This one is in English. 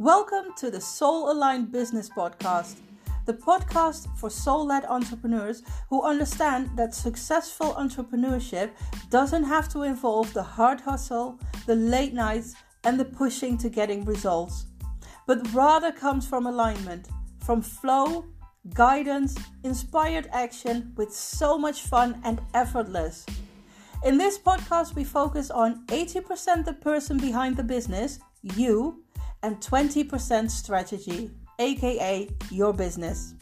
Welcome to the Soul Aligned Business Podcast, the podcast for soul led entrepreneurs who understand that successful entrepreneurship doesn't have to involve the hard hustle, the late nights, and the pushing to getting results, but rather comes from alignment, from flow, guidance, inspired action with so much fun and effortless. In this podcast, we focus on 80% the person behind the business, you and 20% strategy, aka your business.